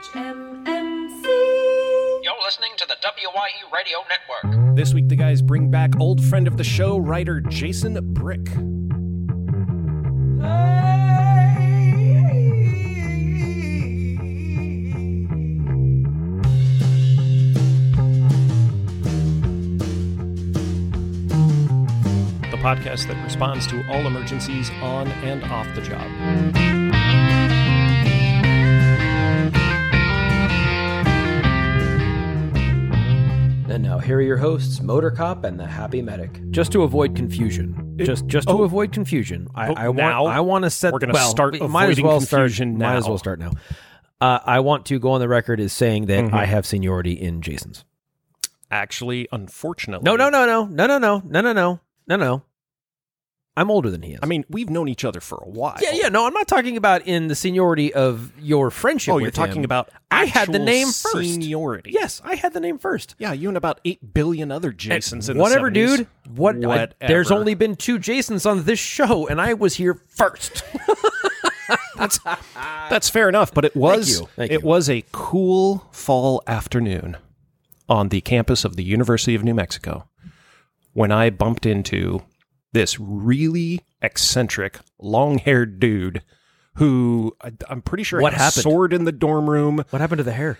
HMMC. You're listening to the WYE Radio Network. This week, the guys bring back old friend of the show, writer Jason Brick. The podcast that responds to all emergencies on and off the job. And now here are your hosts, Motor Cop and the Happy Medic. Just to avoid confusion, just just to oh. avoid confusion, I, Oh, I want now? I want to set. We're gonna well, start we might as avoiding well start. confusion Might as well start now. Uh, I want to go on the record as saying that Mhm. I have seniority in Jason's. Actually, unfortunately. No, no, no, no, no, no, no, no, no, no, no, no. I'm older than he is. I mean, we've known each other for a while. yeah, yeah. No, I'm not talking about in the seniority of your friendship. Oh, you're talking him. about I had the name first. Seniority. Yes, I had the name first. Yeah, you and about 8 billion other Jasons in the Whatever, 70s. dude. What? I- there's only been two Jasons on this show, and I was here first. That's that's fair enough, but it was you. Thank it you. was a cool fall afternoon on the campus of the University of New Mexico when I bumped into this really eccentric, long-haired dude who I, I'm pretty sure What had a happened? sword in the dorm room. what happened to the hair?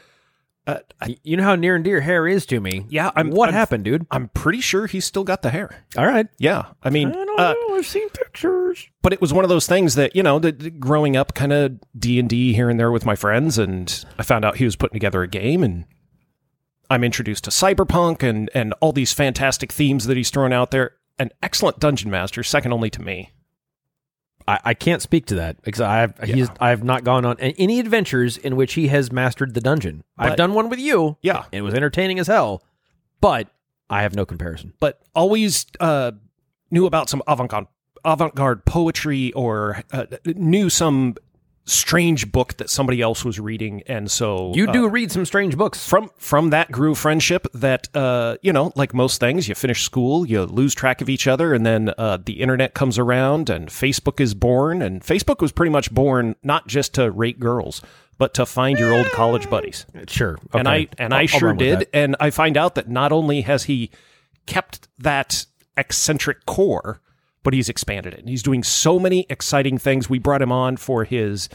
Uh, I, You know how near and dear hair is to me. Yeah, I'm- what I'm- happened, dude? I'm pretty sure he's still got the hair. All right. Yeah, I mean, I don't uh, know. I've seen pictures. but it was one of those things that you know that growing up kind of d&d here and there with my friends and i found out he was putting together a game and i'm introduced to cyberpunk and and all these fantastic themes that he's thrown out there an excellent dungeon master second only to me I, I can't speak to that because I've he's I've not gone on any adventures in which he has mastered the dungeon. I've done one with you. Yeah. it was entertaining as hell, but I have no comparison. but always uh knew about some avant-garde avant-garde poetry or uh, knew some strange book that somebody else was reading and so You uh, do read some strange books. from from that grew friendship that uh you know like most things you finish school you lose track of each other and then uh the internet comes around and facebook is born and facebook was pretty much born not just to rate girls but to find your old college buddies Sure, and okay. i and I'll- i sure did and i find out that not only has he kept that eccentric core but he's expanded it and he's doing so many exciting things we brought him on for his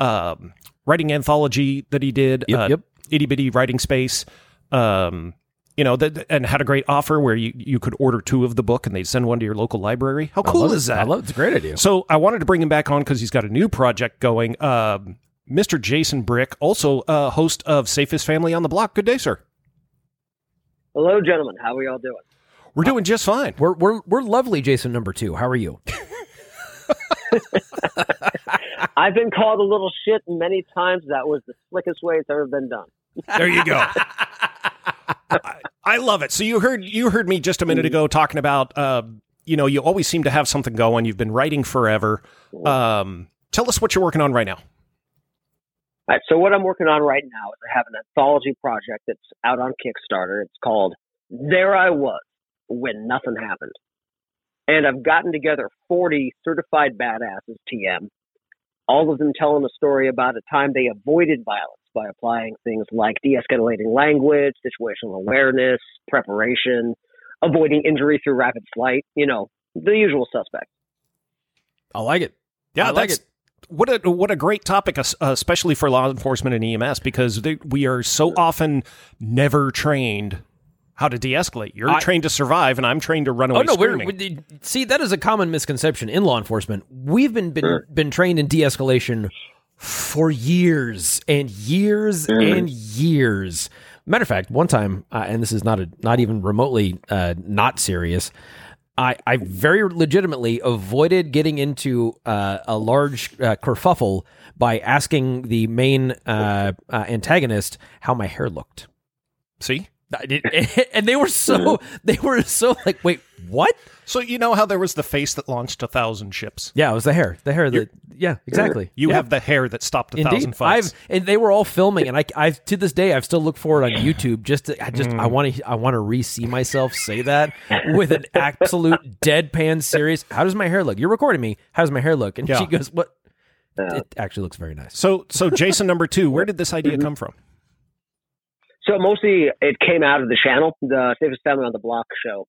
um, writing anthology that he did Yep, uh, yep. itty bitty writing space um, you know that and had a great offer where you, you could order two of the book and they'd send one to your local library how cool is it. that I love it. It's a great idea. so I wanted to bring him back on because he's got a new project going. Um, Mr. Jason Brick, also uh, host of Safest Family on the Block. Good day, sir. Hello, gentlemen. How are y'all doing? We're doing just fine. We're we're we're lovely, Jason. Number two. How are you? I've been called a little shit many times. That was the slickest way it's ever been done. There you go. I, I love it. So you heard you heard me just a minute ago talking about uh, you know you always seem to have something going. You've been writing forever. Um, tell us what you're working on right now. All right, so what I'm working on right now is I have an anthology project that's out on Kickstarter. It's called There I Was When Nothing Happened. And I've gotten together 40 certified badasses, TM, all of them telling a story about a time they avoided violence by applying things like de escalating language, situational awareness, preparation, avoiding injury through rapid flight, you know, the usual suspects. I like it. Yeah, I like that's it. what a what a great topic, uh, especially for law enforcement and EMS, because they, we are so often never trained how to de-escalate. You're I- trained to survive, and I'm trained to run away Oh no, we're, screaming. we see that is a common misconception in law enforcement. We've been been, been trained in de-escalation for years and years and years. Matter of fact, one time, uh, and this is not a not even remotely uh, not serious. I, I very legitimately avoided getting into uh, a large uh, kerfuffle by asking the main uh, uh, antagonist how my hair looked. See, I did- and they were so they were so like, wait, what? so you know how there was the face that launched a thousand ships. Yeah, it was the hair. The hair that yeah, exactly. You Yeah. have the hair that stopped a thousand fights. I've and they were all filming, and I, I to this day, I've still looked for it on YouTube. Just, to, I just, Mm. I want to, I want to re-see myself say that with an absolute deadpan serious. How does my hair look? You're recording me. How does my hair look? And Yeah. she goes, "What?" It actually looks very nice. So, so Jason number two, where did this idea come from? So mostly it came out of the channel, the Safest Family on the Block show,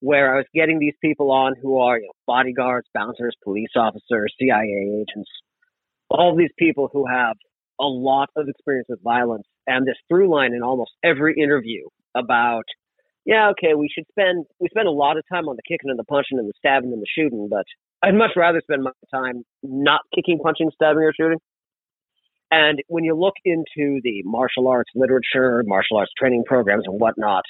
where I was getting these people on who are you know, bodyguards, bouncers, police officers, CIA agents, all these people who have a lot of experience with violence, and this through line in almost every interview about, yeah, okay, we should spend we spend a lot of time on the kicking and the punching and the stabbing and the shooting, but I'd much rather spend my time not kicking, punching, stabbing, or shooting. And when you look into the martial arts literature, martial arts training programs, and whatnot,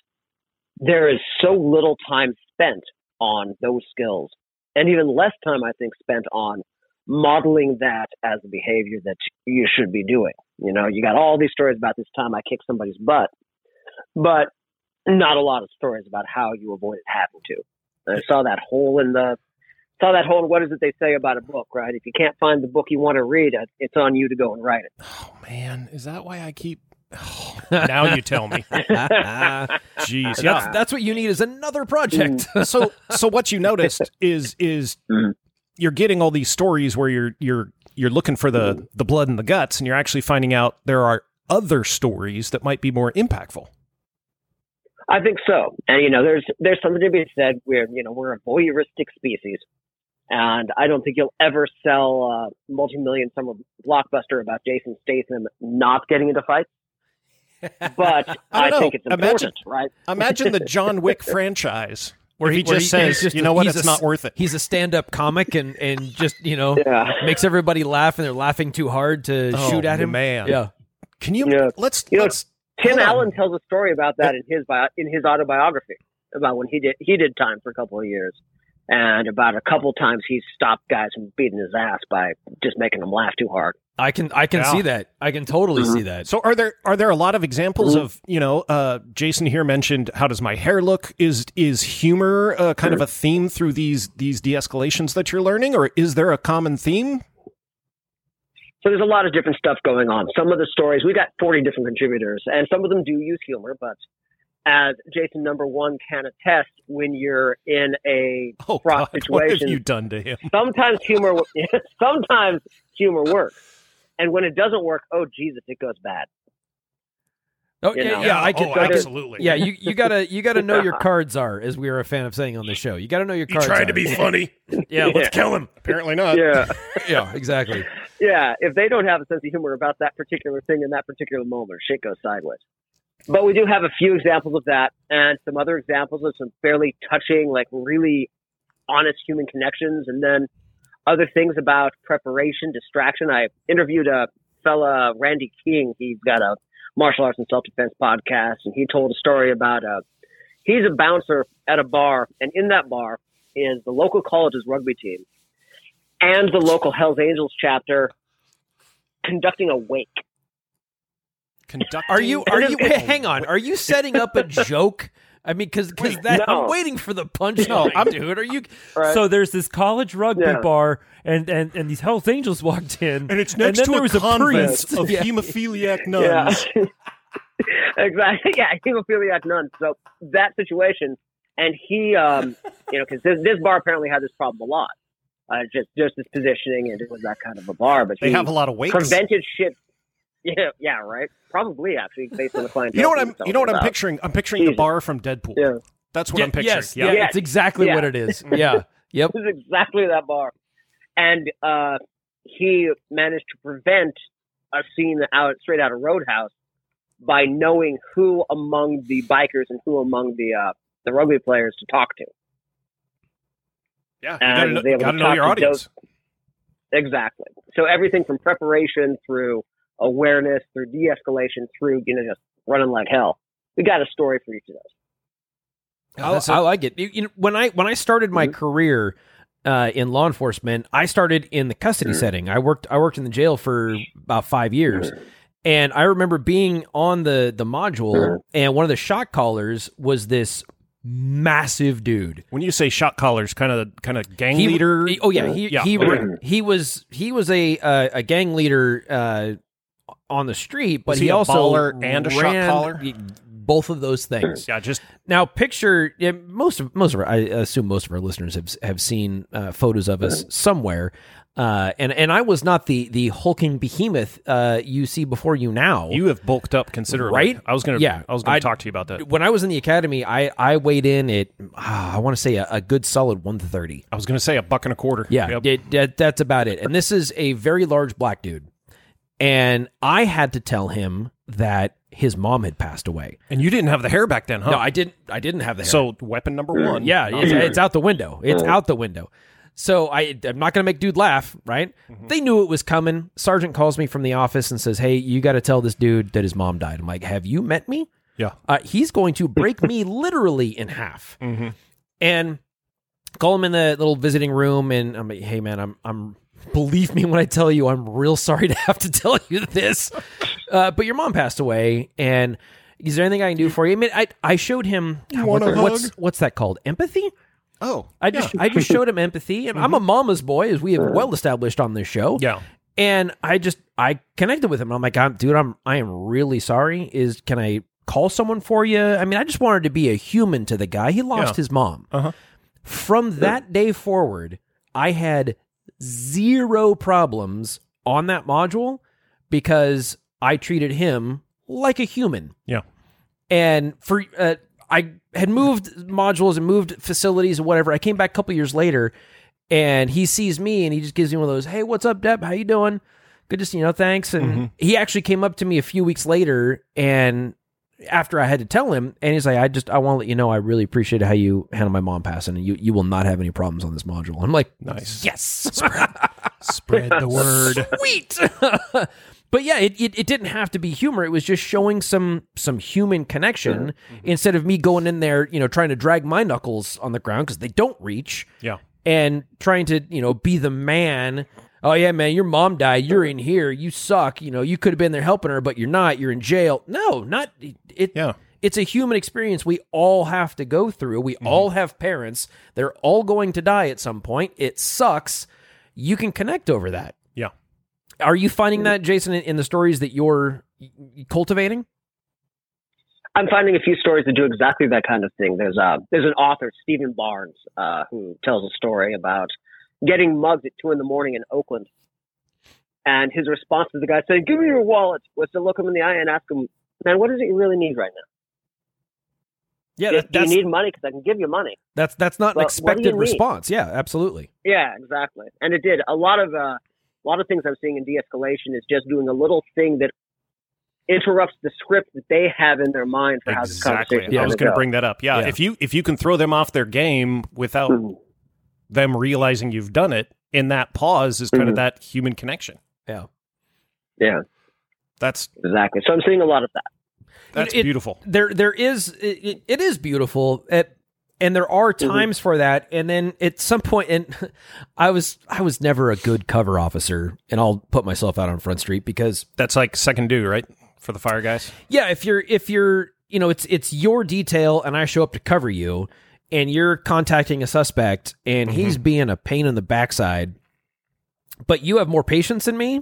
there is so little time spent on those skills, and even less time, I think, spent on modeling that as a behavior that you should be doing. You know, you got all these stories about this time I kicked somebody's butt, but not a lot of stories about how you avoid it happening to. And I saw that hole in the saw that whole What is it they say about a book, right? If you can't find the book you want to read, it's on you to go and write it. Oh man, is that why I keep? Oh, now you tell me. Jeez, That's, yeah. that's what you need is another project. so, so what you noticed is is Mhm. you're getting all these stories where you're you're you're looking for the the blood and the guts, and you're actually finding out there are other stories that might be more impactful. I think so. And you know, there's there's something to be said where you know we're a voyeuristic species, and I don't think you'll ever sell a multi-million summer blockbuster about Jason Statham not getting into fights. But I I, don't think it's important, right? Imagine the John Wick franchise where he Where just he- says, just "You a- know what? he's It's a not worth it." He's a stand-up comic and and just you know Yeah. makes everybody laugh and they're laughing too hard to Oh, shoot at him. man. Yeah. Can you Yeah. let's You know, let's Tim hold on. Allen tells a story about that in his bio, in his autobiography about when he did he did time for a couple of years, and about a couple times he stopped guys from beating his ass by just making them laugh too hard. I can I can Yeah. see that. I can totally Mhm. see that. So are there are there a lot of examples Mhm. of you know uh, Jason here mentioned how does my hair look is is humor uh, kind of a theme through these these de-escalations that you're learning or is there a common theme? So there's a lot of different stuff going on. Some of the stories we got 40 different contributors, and some of them do use humor, but as Jason number one can attest, when you're in a Oh Rock God, what have you done to him? sometimes humor sometimes humor works, and when it doesn't work, oh Jesus, it goes bad. Oh You yeah, know. yeah, I can. oh, I can absolutely. yeah, you you gotta you gotta know your cards are, as we are a fan of saying on the show. You gotta know your He cards. tried are. to be funny. Yeah, let's Yeah. kill him. Apparently not. Yeah, Yeah, exactly. yeah. If they don't have a sense of humor about that particular thing in that particular moment, shit goes sideways. But we do have a few examples of that, and some other examples of some fairly touching, like really honest human connections, and then other things about preparation, distraction. I interviewed a fella, Randy King. He's got a martial arts and self defense podcast, and he told a story about uh, he's a bouncer at a bar, and in that bar is the local college's rugby team and the local Hells Angels chapter conducting a wake. Conducting Are you are you hang on? Are you setting up a joke? I mean, because because that no. I'm waiting for the punchline, No, I'm- dude. Are you? Right? So there's this college rugby Yeah. bar, and, and, and these Hells Angels walked in, and it's next then to there a was a convent priest. of Yeah. hemophiliac yeah. nuns. exactly. Yeah, hemophiliac nuns. So that situation, and he, um, you know, because this, this bar apparently had this problem a lot. Uh, just just this positioning, and it was that kind of a bar. But They have a lot of weight. prevented shit. Yeah, yeah, right. Probably actually, based on the clientele. You know what I'm you know what I'm about. picturing? I'm picturing the bar from Deadpool. Yeah, That's what Yeah, I'm picturing. yes, yeah. yeah, it's exactly Yeah. what it is. Yeah, yep. this is exactly that bar, and uh, he managed to prevent a scene out straight out of Roadhouse by knowing who among the bikers and who among the uh, the rugby players to talk to. Yeah, you And gotta, know- was able gotta to know your to audience. Exactly. So everything from preparation through awareness, through de-escalation, through you know just running like hell. We got a story for each of those. I, that's like it. You, you know, when I when I started my Mm-hmm. career uh, in law enforcement, I started in the custody Mm-hmm. setting. I worked I worked in the jail for about five years, and I remember being on the the module, Mm-hmm. and one of the shot callers was this massive dude. When you say shot callers, kind of kind of gang He- leader. he- oh yeah, he Yeah, he he was he was a uh, a gang leader uh, on the street, but Was he a also baller and a shot caller? Both of those things. yeah, just Now, picture yeah, most of most of our, I assume most of our listeners have have seen uh, photos of us somewhere. Uh, and and I was not the the hulking behemoth uh, you see before you now. You have bulked up considerably. Right? I was gonna. Yeah. I was gonna I- talk to you about that. when I was in the academy, I I weighed in at ah, I want to say a, a good solid one thirty. I was gonna say a buck and a quarter. Yeah, Yep. it- that- that's about it. And this is a very large black dude, and I had to tell him that his mom had passed away. And you didn't have the hair back then, huh? No, I didn't. I didn't have the hair. So weapon number one. Yeah, it's, it's out the window. It's out the window. So I, I'm not going to make dude laugh, right? They knew it was coming. Sergeant calls me from the office and says, "Hey, you got to tell this dude that his mom died." I'm like, "Have you met me?" Yeah. Uh, he's going to break me literally in half. And call him in the little visiting room, and I'm like, "Hey, man, I'm I'm." Believe me when I tell you, I'm real sorry to have to tell you this. Uh, but your mom passed away, and is there anything I can do for you? I mean, I I showed him want a what's what's that called? Empathy. Oh, I just I just showed him empathy, and I'm a mama's boy, as we have well established on this show. yeah. And I just I connected with him. I'm like, I'm, dude, I'm I am really sorry. Is can I call someone for you? I mean, I just wanted to be a human to the guy. He lost Yeah. his mom. Uh-huh. From that day forward, I had zero problems on that module because I treated him like a human Yeah. and for uh, I had moved modules and moved facilities and whatever. I came back a couple years later, and he sees me and he just gives me one of those, "Hey, what's up, Deb? How you doing? Good to see you. Know, thanks." And he actually came up to me a few weeks later, and after I had to tell him, and he's like, "I just I want to let you know I really appreciate how you handled my mom passing, and you you will not have any problems on this module." I'm like, Nice. yes, Spread the word. sweet. but yeah, it, it it didn't have to be humor. It was just showing some some human connection mm-hmm. instead of me going in there, you know, trying to drag my knuckles on the ground because they don't reach Yeah. and trying to you know be the man. Oh yeah, man, your mom died. You're in here. You suck. You know, you could have been there helping her, but you're not. You're in jail. No, not it. Yeah. It's a human experience we all have to go through. We all have parents. They're all going to die at some point. It sucks. You can connect over that. Yeah. Are you finding that, Jason, in in the stories that you're cultivating? I'm finding a few stories that do exactly that kind of thing. There's uh, there's an author, Steven Barnes, uh, who tells a story about getting mugged at two in the morning in Oakland, and his response to the guy saying, "Give me your wallet," was to look him in the eye and ask him, "Man, what is it you really need right now? Yeah, Do- do you need money? Because I can give you money." that's that's not an Well, what do you expected need? response. Yeah, absolutely. Yeah, exactly. And it did. A lot of uh, a lot of things I'm seeing in de-escalation is just doing a little thing that interrupts the script that they have in their mind for how this Exactly. conversation I was going to bring that up. Yeah. Yeah. If you if you can throw them off their game without Mhm. Them realizing you've done it, in that pause is kind of Mhm. that human connection. Yeah. Yeah, That's exactly. So I'm seeing a lot of that. that's it- beautiful. There there is it, it- it is beautiful. It, and there are Mm-hmm. times for that and then at some point and I was I was never a good cover officer and I'll put myself out on Front Street because That's like second due, right? For the fire guys. yeah, if you're if you're you know it's it's your detail and I show up to cover you and you're contacting a suspect and mm-hmm. he's being a pain in the backside, but you have more patience than me,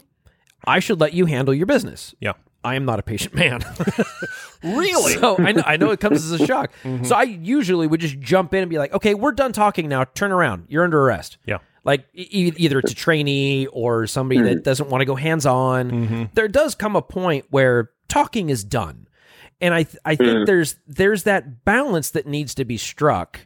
I should let you handle your business. Yeah. I am not a patient man. Really? So I know, I know it comes as a shock. Mm-hmm. So I usually would just jump in and be like, okay, we're done talking now. Turn around. You're under arrest. Yeah. Like e- either it's a trainee or somebody that mm-hmm. doesn't want to go hands on. There does come a point where talking is done. And I, th- I think hmm. there's, there's that balance that needs to be struck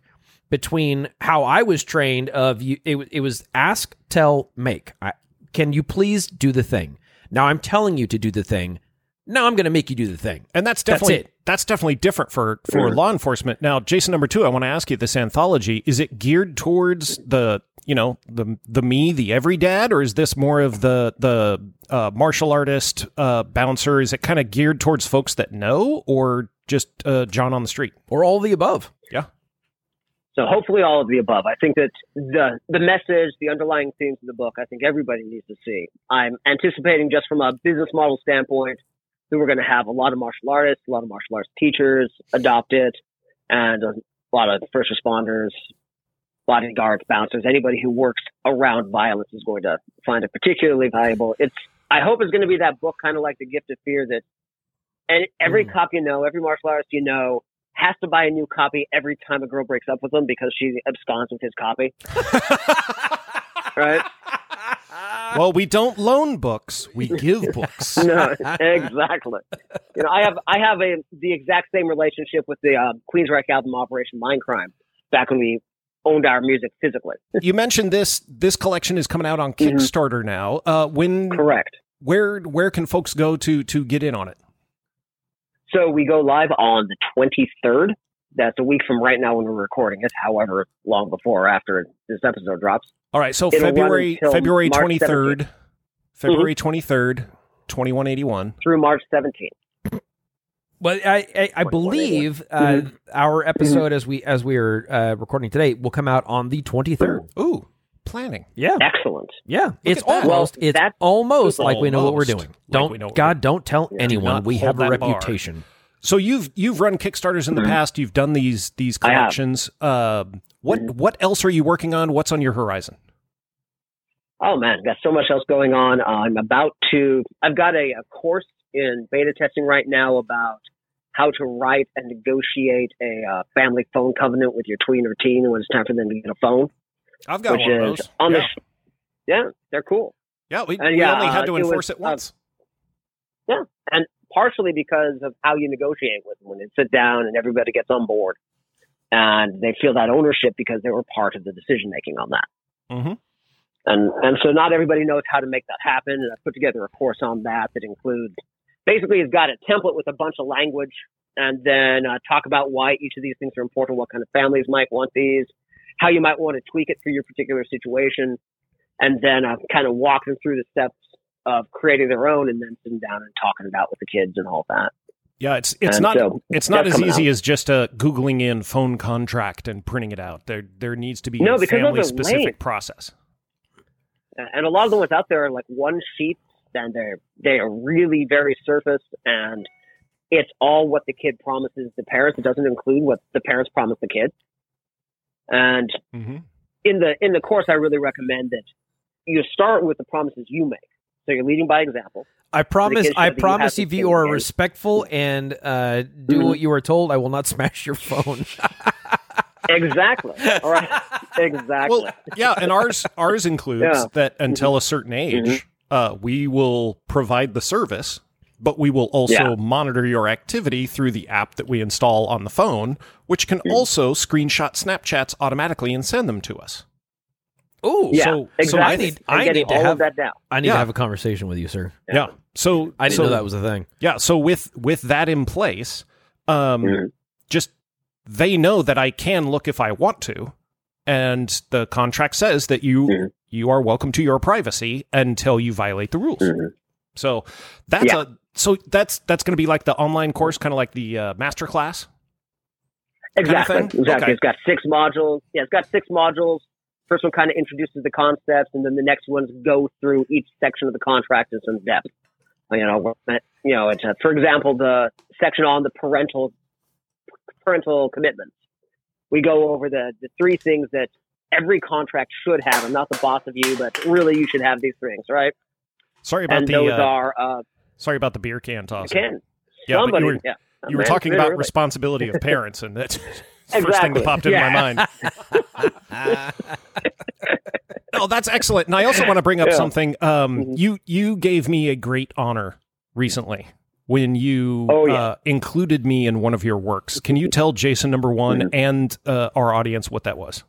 between how I was trained of you. It, it was ask, tell, make. I, can you please do the thing? Now I'm telling you to do the thing. Now I'm going to make you do the thing. And that's That's definitely it. that's definitely different for for hmm. law enforcement. Now, Jason number 2, I want to ask you this anthology, is it geared towards the, you know, the the me, the every dad or is this more of the the uh, martial artist uh, bouncer? Is it kind of geared towards folks that know or just uh, John on the street? Or all of the above. Yeah. So hopefully all of the above. I think that the the message, the underlying themes of the book, I think everybody needs to see. I'm anticipating just from a business model standpoint that we're going to have a lot of martial artists, a lot of martial arts teachers adopt it, and a lot of first responders, bodyguards, bouncers, anybody who works around violence is going to find it particularly valuable. It's I hope it's going to be that book, kind of like The Gift of Fear, that and every cop you know, every martial artist you know has to buy a new copy every time a girl breaks up with him because she absconds with his copy. right? well, we don't loan books; we give books. no, exactly. You know, I have I have a the exact same relationship with the uh, Queensryche album Operation Mindcrime back when we owned our music physically. you mentioned this. This collection is coming out on Mhm. Kickstarter now. Uh, when, Correct. where, where can folks go to to get in on it? So we go live on the 23rd. That's a week from right now when we're recording it. However, long before or after this episode drops. All right, so It'll February February twenty third, February twenty third, twenty one eighty one. through March 17th. Well, I I, I What- what believe uh, Mm-hmm. our episode as we as we are uh, recording today will come out on the twenty third. Ooh, planning. Yeah, Excellent. yeah. It's almost Well, it's that- almost like we know what we're doing. like Don't we know God, don't tell anyone. not We have a that bar. reputation. So you've you've run Kickstarters in the past. You've done these these Mm-hmm. I have. collections. Uh, what what else are you working on? What's on your horizon? Oh man, got so much else going on. I'm about to. I've got a, a course in beta testing right now about how to write and negotiate a uh, family phone covenant with your tween or teen when it's time for them to get a phone. I've got one of those. on yeah. the. Yeah, they're cool. yeah, we, and we yeah, only had uh, to it was, enforce it uh, yeah, and partially because of how you negotiate with them when they sit down and everybody gets on board and they feel that ownership because they were part of the decision making on that. Mhm. And and so not everybody knows how to make that happen. And I put together a course on that that includes basically it's got a template with a bunch of language and then uh, talk about why each of these things are important, what kind of families might want these, how you might want to tweak it for your particular situation, and then uh, kind of walk them through the steps of creating their own and then sitting down and talking it out with the kids and all that. Yeah, it's it's And not so it's not as easy out. as just uh, googling in phone contract and printing it out. There there needs to be No, a because those are family specific process. and a lot of the ones out there are like one sheet and they're they are really very surface and it's all what the kid promises the parents it doesn't include what the parents promise the kid and hmm in the in the course i really recommend that you start with the promises you make so you're leading by example I promise. kids I know that you promise if you are respectful and uh, do Mhm. what you are told, I will not smash your phone. exactly all right exactly Well, yeah, and ours ours includes Yeah. Mm-hmm. that until a certain age, uh, we will provide the service, but we will also Yeah. monitor your activity through the app that we install on the phone, which can Mm. also screenshot Snapchats automatically and send them to us. Oh, yeah so- so I need- I'm I getting need to have- that down I need Yeah. to have a conversation with you, sir. Yeah. So I didn't so, know that was a thing. Yeah. So with with that in place, um, Mhm. just they know that I can look if I want to, and the contract says that you Mhm. you are welcome to your privacy until you violate the rules. Mhm. So that's Yeah. a so that's that's going to be like the online course, kind of like the uh, master class. of Exactly. thing? Exactly. Okay. It's got six modules. Yeah, it's got six modules. First one kind of introduces the concepts, and then the next ones go through each section of the contract in some depth. You know, you know, it's uh for example, the section on the parental parental commitments. We go over the the three things that every contract should have. I'm not the boss of you, but really, you should have these things, right? Sorry about And the those uh, are uh, sorry about the beer can toss. can Yeah, but somebody. you were yeah, you were talking really, about really. responsibility of parents, and that's the first thing that popped into Yeah. my mind. No, that's excellent. And I also want to bring up Yeah. something. Um, Mhm. You you gave me a great honor recently when you Oh, yeah. uh, included me in one of your works. Can you tell Jason number one Mhm. and uh, our audience what that was?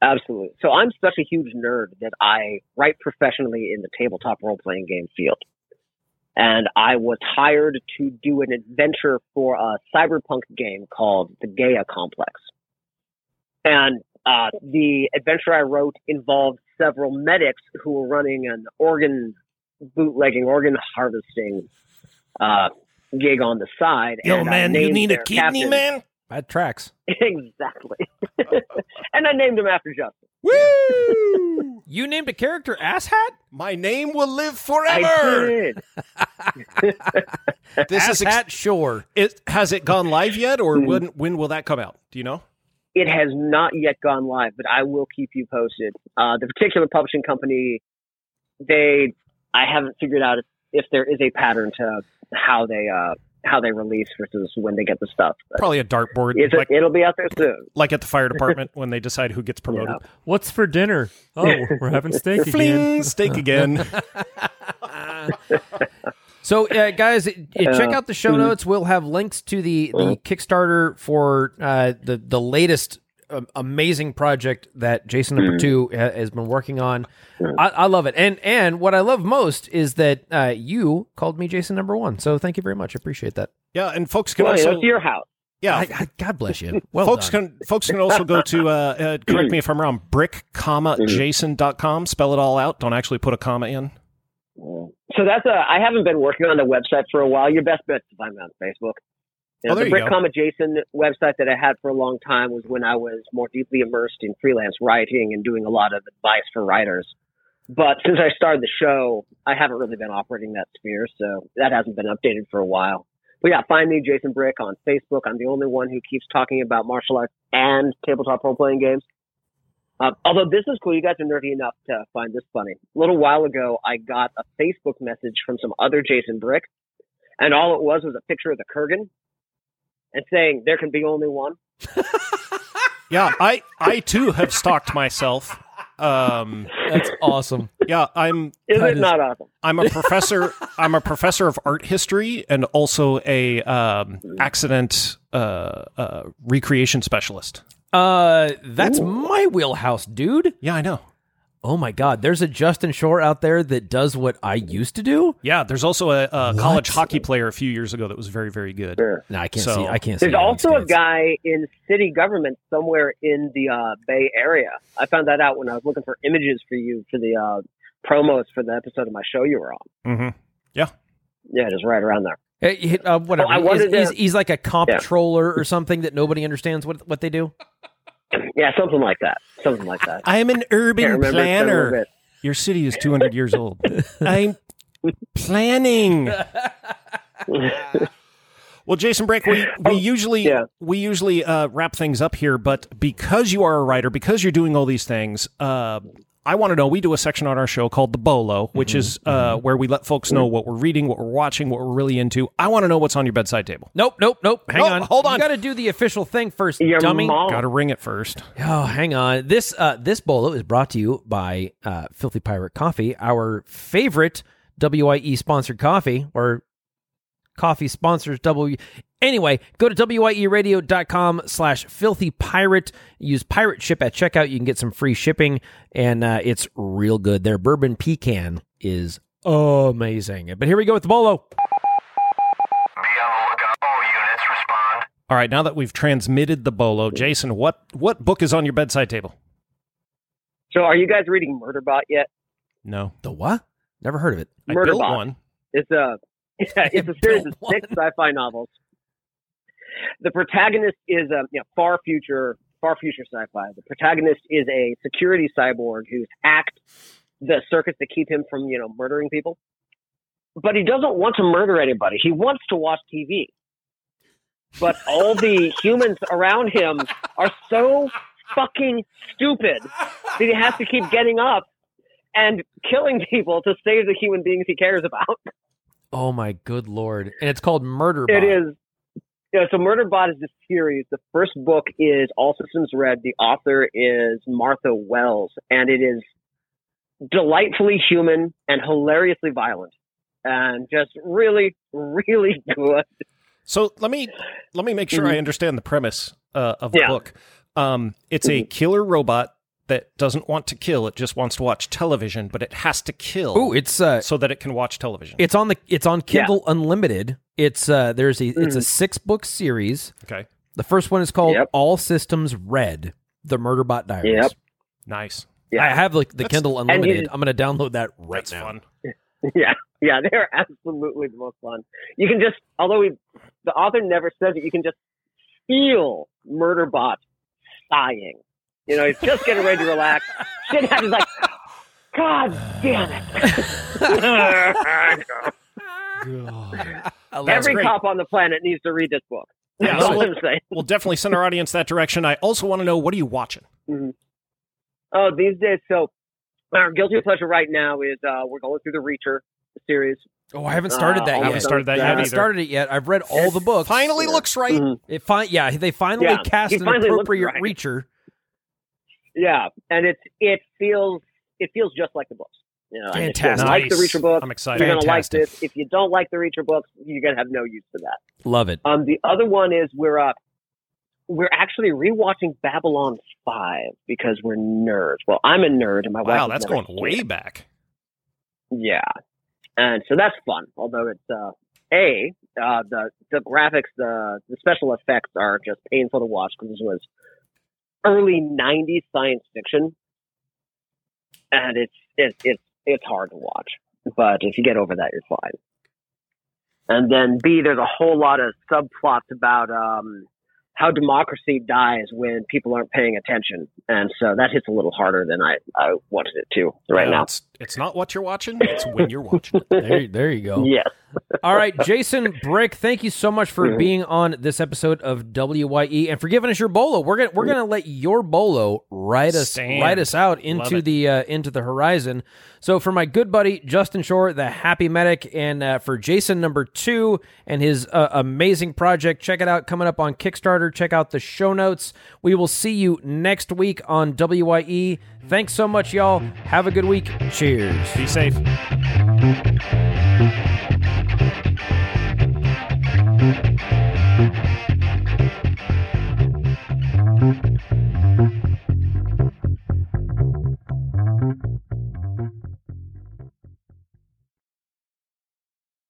Absolutely. So I'm such a huge nerd that I write professionally in the tabletop role playing game field. And I was hired to do an adventure for a cyberpunk game called the Gaia Complex. And uh, the adventure I wrote involved several medics who were running an organ bootlegging, organ harvesting uh, gig on the side. yo and I named their captain- man? That tracks. exactly. and I named him after Justin. Woo! You named a character asshat? My name will live I forever. did. This is ex- Asshat Schorr. it, has it gone live yet, or Mhm. when when will that come out? Do you know? It has not yet gone live, but I will keep you posted. Uh, the particular publishing company, they, I haven't figured out if, if there is a pattern to how they, uh, how they release versus when they get the stuff. But Probably a dartboard, it's like, it'll be out there soon. like at the fire department when they decide who gets promoted. Yeah. What's for dinner? Oh, we're having steak again. Fling, steak again. So, uh, guys, uh, check out the show Mm-hmm. notes. We'll have links to the, the Kickstarter for uh, the the latest amazing project that Jason Number Mm-hmm. Two ha- has been working on. I, I love it, and and what I love most is that uh, you called me Jason Number One. So, thank you very much. I appreciate that. Yeah, and folks can Well, also it's your house. yeah, I, I, God bless you. Well folks done. can folks can also go to uh, uh, correct me if I'm wrong brick comma Mm-hmm. jason.com spell it all out don't actually put a comma in So that's a. I haven't been working on the website for a while. Your best bet is to find me on Facebook. You know, Oh, the go. Jason website that I had for a long time was when I was more deeply immersed in freelance writing and doing a lot of advice for writers. But since I started the show, I haven't really been operating that sphere, so that hasn't been updated for a while. But yeah, find me, Jason Brick, on Facebook. I'm the only one who keeps talking about martial arts and tabletop role playing games. Uh, although this is cool, you guys are nerdy enough to find this funny. A little while ago, I got a Facebook message from some other Jason Brick, and all it was was a picture of the Kurgan and saying there can be only one. yeah i i too have stalked myself um That's awesome. yeah i'm Is That it is- not awesome? i'm a professor i'm a professor of art history and also a um accident uh uh recreation specialist Uh, that's my wheelhouse, dude. yeah i know Oh my God, there's a Justin Schorr out there that does what I used to do. yeah there's also a, a college hockey player a few years ago that was very very good Sure. No, I can't So- see. I can't see. There's it on also a skates. guy in city government somewhere in the uh, Bay Area. I found that out when I was looking for images for you for the uh, promos for the episode of my show you were on. mm-hmm. Yeah, Yeah, just right around there. You hit- uh, whatever. Oh, I He's- wanted he's, to- he's like a Yeah. comptroller or something that nobody understands what what they do. Yeah, something like that. Something like that. i am an urban remember. It's been a little planner your city is 200 years old i'm planning Well, Jason Brick, we, we usually yeah. we usually uh, wrap things up here, but because you are a writer, because you're doing all these things, uh, I want to know. We do a section on our show called the Bolo, which is uh, where we let folks know what we're reading, what we're watching, what we're really into. I want to know what's on your bedside table. Nope, nope, nope. Hang Nope, on. hold on. You got to do the official thing first, Your dummy. Got to ring it first. Oh, hang on. This uh, this bolo is brought to you by uh, Filthy Pirate Coffee, our favorite WIE sponsored coffee, or coffee sponsors W. Anyway, go to WIEradio.com slash filthy pirate. Use pirate ship at checkout. You can get some free shipping, and uh, it's real good. Their bourbon pecan is amazing. But here we go with the bolo. All right, now that we've transmitted the Bolo, Jason, what what book is on your bedside table? So, are you guys reading Murderbot yet? No, The what? Never heard of it. I built Murderbot. one. It's a yeah, it's a series of six sci-fi novels. The protagonist is a you know, far future, far future sci-fi. The protagonist is a security cyborg who's hacked the circuits that keep him from you know murdering people. But he doesn't want to murder anybody. He wants to watch TV. But all the humans around him are so fucking stupid that he has to keep getting up and killing people to save the human beings he cares about. Oh my good lord! And it's called Murder. It is. Yeah, so Murderbot is a series. The first book is All Systems Red. The author is Martha Wells, and it is delightfully human and hilariously violent, and just really, really good. So let me let me make sure I understand the premise uh, of the Yeah. book. Um, it's a killer robot that doesn't want to kill; it just wants to watch television, but it has to kill Oh, it's uh, so that it can watch television. it's on the it's on Kindle Unlimited. It's uh, there's a it's Mm. a six book series. okay, The first one is called Yep. All Systems Red: The Murderbot Diaries. Yep. nice. Yeah. I have like the That's- Kindle and you- Unlimited. I'm going to download that right That's now. fun. Yeah, yeah, they're absolutely the most fun. You can just, although we, the author never says it, you can just feel Murderbot sighing. You know, he's just getting ready to relax. Shit happens like, God damn it. That's Every great. cop on the planet needs to read this book. Yeah, That's so we'll, I'm saying. we'll definitely send our audience that direction. I also want to know what are you watching? Oh, these days, so our guilty pleasure right now is uh, we're going through the Reacher series. Oh, I haven't started Uh, that all yet. haven't started that I yet haven't either. started it yet. I've read all the books. Finally looks right. Mhm. It fin- yeah, they finally Yeah, cast he an finally appropriate right. reacher. Yeah, and it's it feels it feels just like the books. You know, Fantastic. like the Reacher books, I'm excited. you're gonna like this. If you don't like the Reacher books, you're gonna have no use for that. Love it. Um, the other one is we're uh, we're actually rewatching Babylon Five because we're nerds. Well, I'm a nerd, and my wife. Wow, that's going way it. back. Yeah, and so that's fun. Although it's uh, a uh, the the graphics, the the special effects are just painful to watch because this was early '90s science fiction, and it's it's it's it's hard to watch. But if you get over that, you're fine. And then B, there's a whole lot of subplots about um, how democracy dies when people aren't paying attention, and so that hits a little harder than I, I wanted it to right Yeah, now. It's, it's not what you're watching, it's when you're watching. There, there you go. Yes. All right, Jason Brick, thank you so much for Mhm. being on this episode of WYE and for giving us your bolo. We're gonna we're gonna let your bolo ride us Stand. ride us out into the uh, into the horizon. So for my good buddy Justin Schorr, the Happy Medic, and uh, for Jason number two and his uh, amazing project, check it out coming up on Kickstarter. Check out the show notes. We will see you next week on WYE. Thanks so much, y'all. Have a good week. Cheers. Be safe.